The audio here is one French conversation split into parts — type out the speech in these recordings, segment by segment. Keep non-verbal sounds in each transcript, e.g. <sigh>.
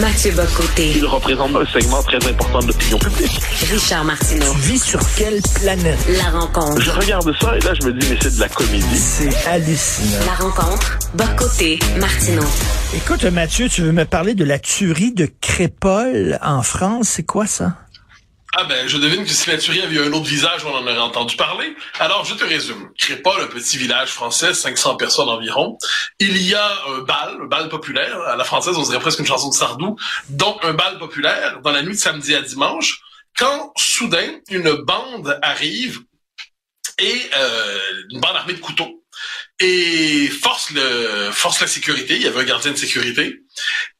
Mathieu Bocoté. Il représente un segment très important de l'opinion publique. Richard Martineau. Tu vis sur quelle planète? La rencontre. Je regarde ça et là, je me dis, mais c'est de la comédie. C'est hallucinant. La rencontre. Bocoté. Martineau. Écoute, Mathieu, tu veux me parler de la tuerie de Crépole en France? C'est quoi ça? Ah ben, je devine que si la tuerie avait eu un autre visage, on en aurait entendu parler. Alors, je te résume. Crépole, un petit village français, 500 personnes environ. Il y a un bal, un bal populaire. À la française, on dirait presque une chanson de Sardou. Donc, un bal populaire dans la nuit de samedi à dimanche. Quand, soudain, une bande arrive et euh, une bande armée de couteaux et force la sécurité. Il y avait un gardien de sécurité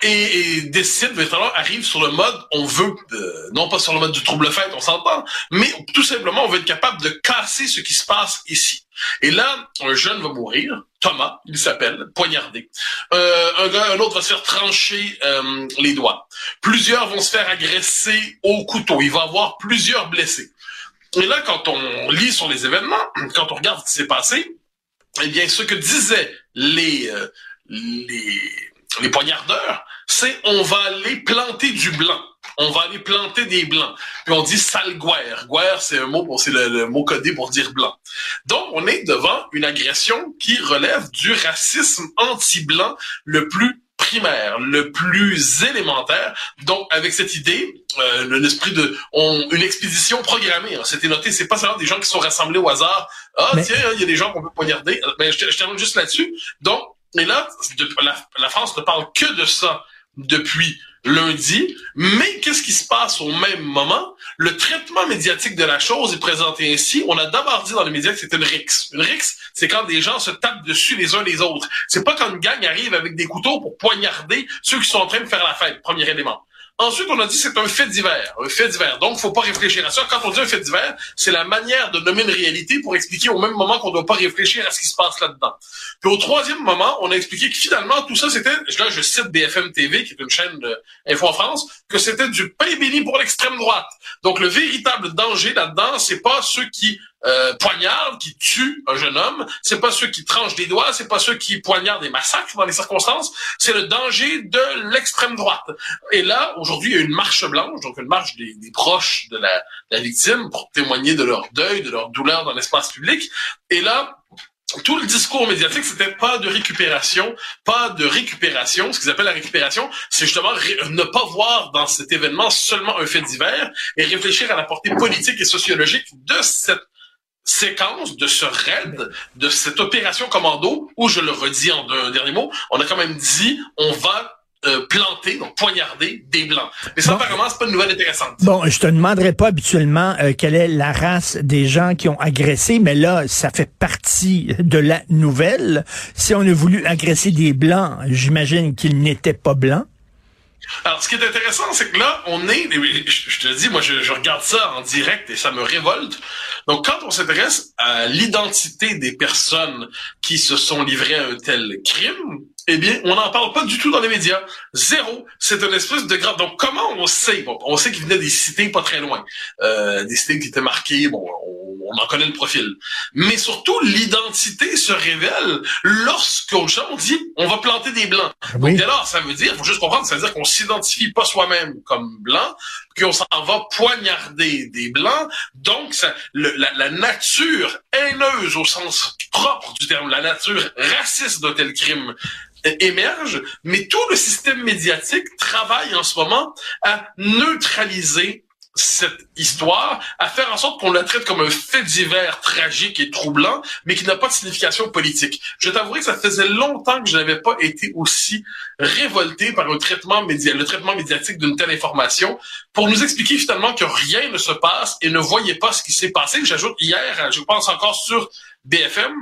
et, et décide arrive sur le mode on veut euh, non pas sur le mode du trouble fête, on s'entend, mais tout simplement on veut être capable de casser ce qui se passe ici. Et là, un jeune va mourir, Thomas, il s'appelle, poignardé. Euh, un autre va se faire trancher euh, les doigts. Plusieurs vont se faire agresser au couteau. Il va avoir plusieurs blessés. Et là, quand on lit sur les événements, quand on regarde ce qui s'est passé, eh bien, ce que disaient les, euh, les, les poignardeurs, c'est on va aller planter du blanc. On va aller planter des blancs. Puis on dit sale guerre. Guerre, c'est un mot, pour, c'est le, le, mot codé pour dire blanc. Donc, on est devant une agression qui relève du racisme anti-blanc le plus primaire, le plus élémentaire. Donc, avec cette idée, euh, l'esprit de on, une expédition programmée. Hein, C'était noté, c'est pas seulement des gens qui sont rassemblés au hasard. Ah Mais... tiens, il y a des gens qu'on peut poignarder. Ben, je, je termine juste là-dessus. Donc, et là, la, la France ne parle que de ça depuis lundi, mais qu'est-ce qui se passe au même moment? Le traitement médiatique de la chose est présenté ainsi. On a d'abord dit dans les médias que c'était une rixe. Une rixe, c'est quand des gens se tapent dessus les uns les autres. C'est pas quand une gang arrive avec des couteaux pour poignarder ceux qui sont en train de faire la fête, premier élément. Ensuite, on a dit c'est un fait divers. Un fait divers. Donc, faut pas réfléchir à ça. Quand on dit un fait divers, c'est la manière de nommer une réalité pour expliquer au même moment qu'on ne doit pas réfléchir à ce qui se passe là-dedans. Puis au troisième moment, on a expliqué que finalement, tout ça, c'était, là, je cite BFM TV, qui est une chaîne d'Info en France, que c'était du pain béni pour l'extrême droite. Donc, le véritable danger là-dedans, c'est pas ceux qui euh, poignardent, qui tuent un jeune homme, c'est pas ceux qui tranchent des doigts, c'est pas ceux qui poignardent et massacrent dans les circonstances, c'est le danger de l'extrême droite. Et là, aujourd'hui, il y a une marche blanche, donc une marche des, des proches de la, de la victime pour témoigner de leur deuil, de leur douleur dans l'espace public. Et là, tout le discours médiatique, c'était pas de récupération, pas de récupération. Ce qu'ils appellent la récupération, c'est justement ne pas voir dans cet événement seulement un fait divers et réfléchir à la portée politique et sociologique de cette séquence, de ce raid, de cette opération commando, où, je le redis en un dernier mot, on a quand même dit, on va euh, planter, donc poignarder des blancs. Mais ça, bon. apparemment, c'est pas une nouvelle intéressante. Bon, je te demanderai pas habituellement euh, quelle est la race des gens qui ont agressé, mais là, ça fait partie de la nouvelle. Si on a voulu agresser des blancs, j'imagine qu'ils n'étaient pas blancs. Alors, ce qui est intéressant, c'est que là, on est, je te dis, moi, je, regarde ça en direct et ça me révolte. Donc, quand on s'intéresse à l'identité des personnes qui se sont livrées à un tel crime, eh bien, on n'en parle pas du tout dans les médias. Zéro. C'est une espèce de grave. Donc, comment on sait? Bon, on sait qu'il venait des cités pas très loin. Euh, des cités qui étaient marquées, bon, on, on en connaît le profil. Mais surtout, l'identité se révèle lorsqu'on dit on va planter des blancs. Oui. Donc, alors, ça veut dire, faut juste comprendre, ça veut dire qu'on s'identifie pas soi-même comme blanc, qu'on s'en va poignarder des blancs. Donc, ça, le, la, la nature haineuse au sens propre du terme, la nature raciste d'un tel crime émerge, mais tout le système médiatique travaille en ce moment à neutraliser cette histoire, à faire en sorte qu'on la traite comme un fait divers tragique et troublant, mais qui n'a pas de signification politique. Je t'avouerai que ça faisait longtemps que je n'avais pas été aussi révolté par un traitement média le traitement médiatique d'une telle information, pour nous expliquer finalement que rien ne se passe et ne voyez pas ce qui s'est passé. J'ajoute hier, je pense encore sur BFM,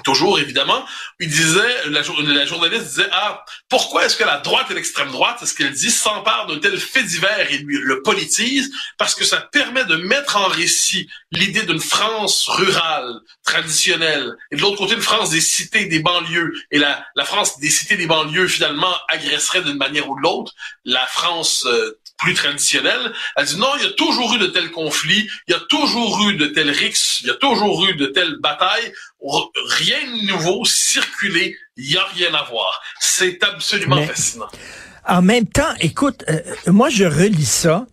toujours évidemment, il disait, la, journaliste disait, ah, pourquoi est-ce que la droite et l'extrême droite, est ce qu'elle dit, s'emparent d'un tel fait divers et lui le politise, parce que ça permet de mettre en récit l'idée d'une France rurale, traditionnelle, et de l'autre côté une France des cités, des banlieues, et la, la France des cités, des banlieues, finalement, agresserait d'une manière ou de l'autre la France euh, plus traditionnelle. Elle dit non, il y a toujours eu de tels conflits, il y a toujours eu de tels rixes, il y a toujours eu de telles batailles. Rien de nouveau, circuler, il n'y a rien à voir. C'est absolument Mais... fascinant. En même temps, écoute, euh, moi je relis ça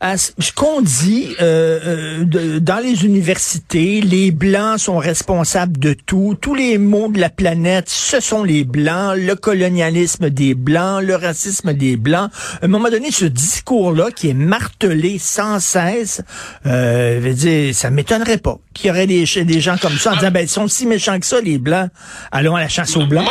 ce qu'on dit euh, euh, dans les universités, les blancs sont responsables de tout. Tous les maux de la planète, ce sont les blancs. Le colonialisme des blancs, le racisme des blancs. À un moment donné, ce discours-là qui est martelé sans cesse, euh, dire, ça m'étonnerait pas qu'il y aurait des, gens comme ça en disant, ben ils sont si méchants que ça, les blancs. Allons à la chasse aux blancs.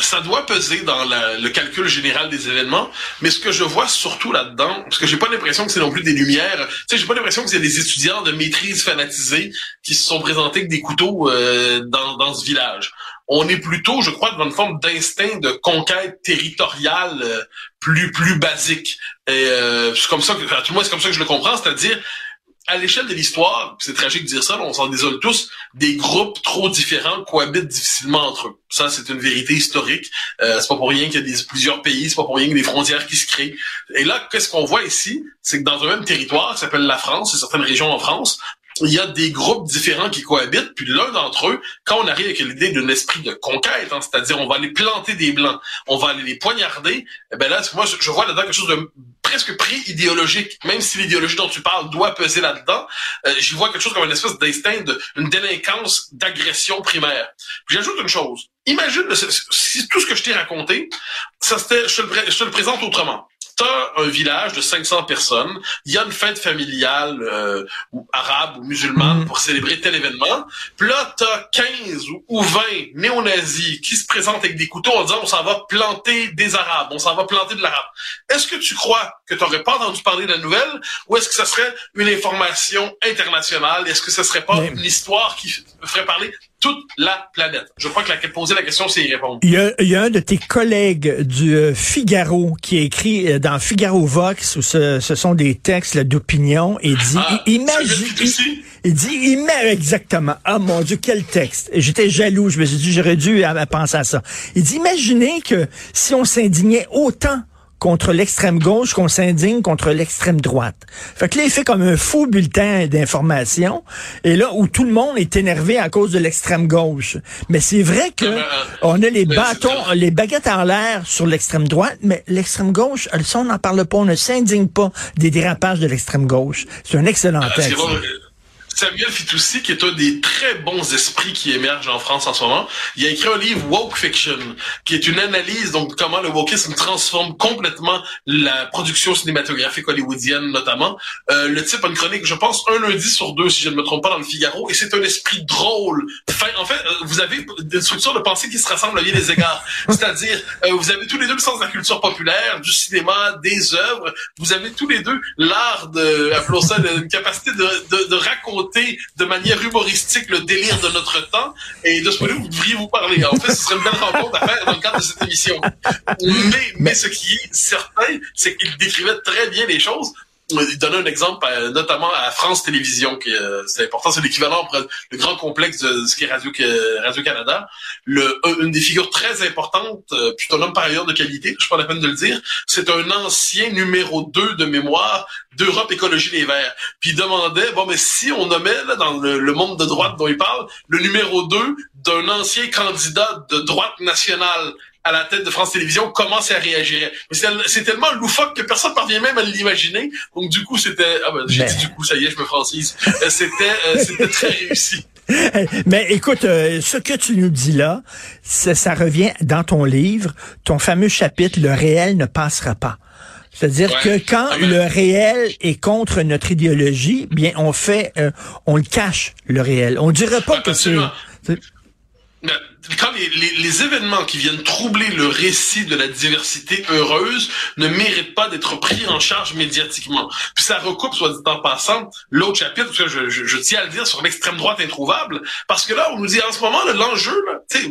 Ça doit peser dans le calcul général des événements, mais ce que je vois surtout là-dedans, parce que j'ai pas l'impression que c'est non plus des lumières, tu sais, j'ai pas l'impression que c'est des étudiants de maîtrise fanatisés qui se sont présentés avec des couteaux euh, dans, dans ce village. On est plutôt, je crois, dans une forme d'instinct de conquête territoriale euh, plus plus basique. Euh, c'est comme ça que, tout le moins, c'est comme ça que je le comprends, c'est-à-dire à l'échelle de l'histoire, c'est tragique de dire ça, on s'en désole tous, des groupes trop différents cohabitent difficilement entre eux. Ça, c'est une vérité historique. Euh, c'est pas pour rien qu'il y a des, plusieurs pays, c'est pas pour rien qu'il y a des frontières qui se créent. Et là, qu'est-ce qu'on voit ici? C'est que dans un même territoire, qui s'appelle la France, et certaines régions en France, il y a des groupes différents qui cohabitent, puis l'un d'entre eux, quand on arrive avec l'idée d'un esprit de conquête, hein, c'est-à-dire on va aller planter des blancs, on va aller les poignarder, eh ben là, moi, je vois là-dedans quelque chose de presque pré-idéologique, même si l'idéologie dont tu parles doit peser là-dedans, euh, j'y vois quelque chose comme une espèce d'instinct, une délinquance d'agression primaire. J'ajoute une chose. Imagine si tout ce que je t'ai raconté, ça c'était, je te le présente autrement. T'as un village de 500 personnes, il y a une fête familiale euh, ou arabe ou musulmane Mhm. pour célébrer tel événement. Puis là, t'as 15 ou- ou 20 néo-nazis qui se présentent avec des couteaux en disant on s'en va planter des arabes, on s'en va planter de l'arabe. Est-ce que tu crois que tu n'aurais pas entendu parler de la nouvelle ou est-ce que ça serait une information internationale? Est-ce que ce serait pas une histoire qui ferait parler toute la planète? Je crois que la poser la question, c'est y répondre. Il y, a, il y a un de tes collègues du euh, Figaro qui a écrit euh, dans Figaro Vox, où ce, ce sont des textes d'opinion, et dit, Ah, imagine, il dit, ima- exactement, ah mon Dieu, quel texte. J'étais jaloux, je me suis dit, j'aurais dû à- à penser à ça. Il dit, imaginez que si on s'indignait autant contre l'extrême gauche qu'on s'indigne contre l'extrême droite. Fait que là, il fait comme un faux bulletin d'information, et là, où tout le monde est énervé à cause de l'extrême gauche. Mais c'est vrai que Euh, on a les bâtons, les baguettes en l'air sur l'extrême droite, mais l'extrême gauche, elle, ça, on n'en parle pas, on ne s'indigne pas des dérapages de l'extrême gauche. C'est un excellent Ah, texte. Samuel Fitoussi, qui est un des très bons esprits qui émergent en France en ce moment, il a écrit un livre Woke Fiction, qui est une analyse donc comment le wokisme transforme complètement la production cinématographique hollywoodienne notamment. Euh, le type a une chronique, je pense, un lundi sur deux, si je ne me trompe pas, dans le Figaro, et c'est un esprit drôle. Fin, en fait, euh, vous avez une structure de pensée qui se rassemble à bien des égards. <laughs> C'est-à-dire, euh, vous avez tous les deux le sens de la culture populaire, du cinéma, des œuvres. Vous avez tous les deux l'art de, appelons ça, une capacité de, de, de raconter de manière humoristique le délire de notre temps. Et de ce point de vue, vous devriez vous parler. En fait, ce serait une belle rencontre à faire dans le cadre de cette émission. <laughs> Mais, mais ce qui est certain, c'est qu'il décrivait très bien les choses. Il donnait un exemple, euh, notamment à France Télévisions, qui euh, c'est important, c'est l'équivalent le grand complexe de ce qui est Radio Radio Canada. Le, un- une des figures très importantes, euh, puis un homme par ailleurs de qualité, je prends la peine de le dire, c'est un ancien numéro 2 de mémoire d'Europe Écologie Les Verts. Puis il demandait, bon, mais si on nommait là, dans le, le monde de droite dont il parle, le numéro 2 d'un ancien candidat de droite nationale à la tête de France Télévisions, comment ça réagirait. Mais c'est tellement loufoque que personne ne parvient même à l'imaginer. Donc du coup, c'était... Ah ben, j'ai Mais- dit du coup, ça y est, je me francise. Euh, C'était euh, <laughs> très réussi. <laughs> Mais écoute, euh, ce que tu nous dis là, ça, ça revient dans ton livre, ton fameux chapitre, le réel ne passera pas. C'est-à-dire Ouais. que quand Ah, mais- le réel est contre notre idéologie, bien on fait, euh, on le cache le réel. On dirait pas Ah, que c'est. Quand les, les, les événements qui viennent troubler le récit de la diversité heureuse ne méritent pas d'être pris en charge médiatiquement. Puis ça recoupe, soit dit en passant, l'autre chapitre, parce que je, je, je tiens à le dire, sur l'extrême droite introuvable, parce que là, on nous dit en ce moment, l'enjeu,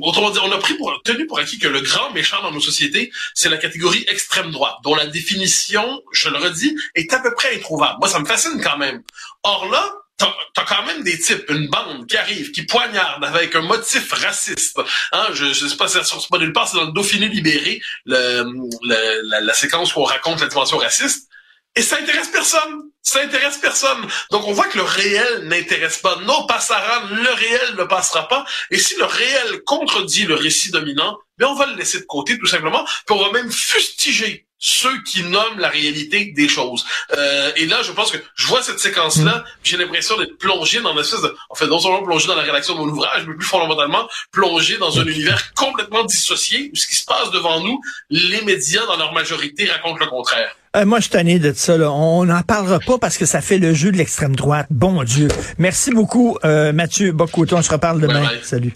autrement dit, on a pris pour, tenu pour acquis que le grand méchant dans nos sociétés, c'est la catégorie extrême droite, dont la définition, je le redis, est à peu près introuvable. Moi, ça me fascine quand même. Or là, T'as quand même des types, une bande qui arrive, qui poignarde avec un motif raciste. Hein, je, je sais pas si ça sort pas nulle part, c'est dans le Dauphiné libéré, la, séquence où on raconte la dimension raciste. Et ça intéresse personne. Ça intéresse personne. Donc on voit que le réel n'intéresse pas. Non, passera, le réel ne passera pas. Et si le réel contredit le récit dominant, ben, on va le laisser de côté tout simplement. Puis on va même fustiger ceux qui nomment la réalité des choses. Euh, et là, je pense que je vois cette séquence-là, mm. j'ai l'impression d'être plongé dans une espèce de... En fait, non seulement plongé dans la rédaction de mon ouvrage, mais plus fondamentalement plongé dans un univers complètement dissocié où ce qui se passe devant nous, les médias, dans leur majorité, racontent le contraire. Euh, moi, je suis tanné de ça. Là. On n'en parlera pas parce que ça fait le jeu de l'extrême droite. Bon Dieu. Merci beaucoup, euh, Mathieu Bocoton. On se reparle demain. Salut.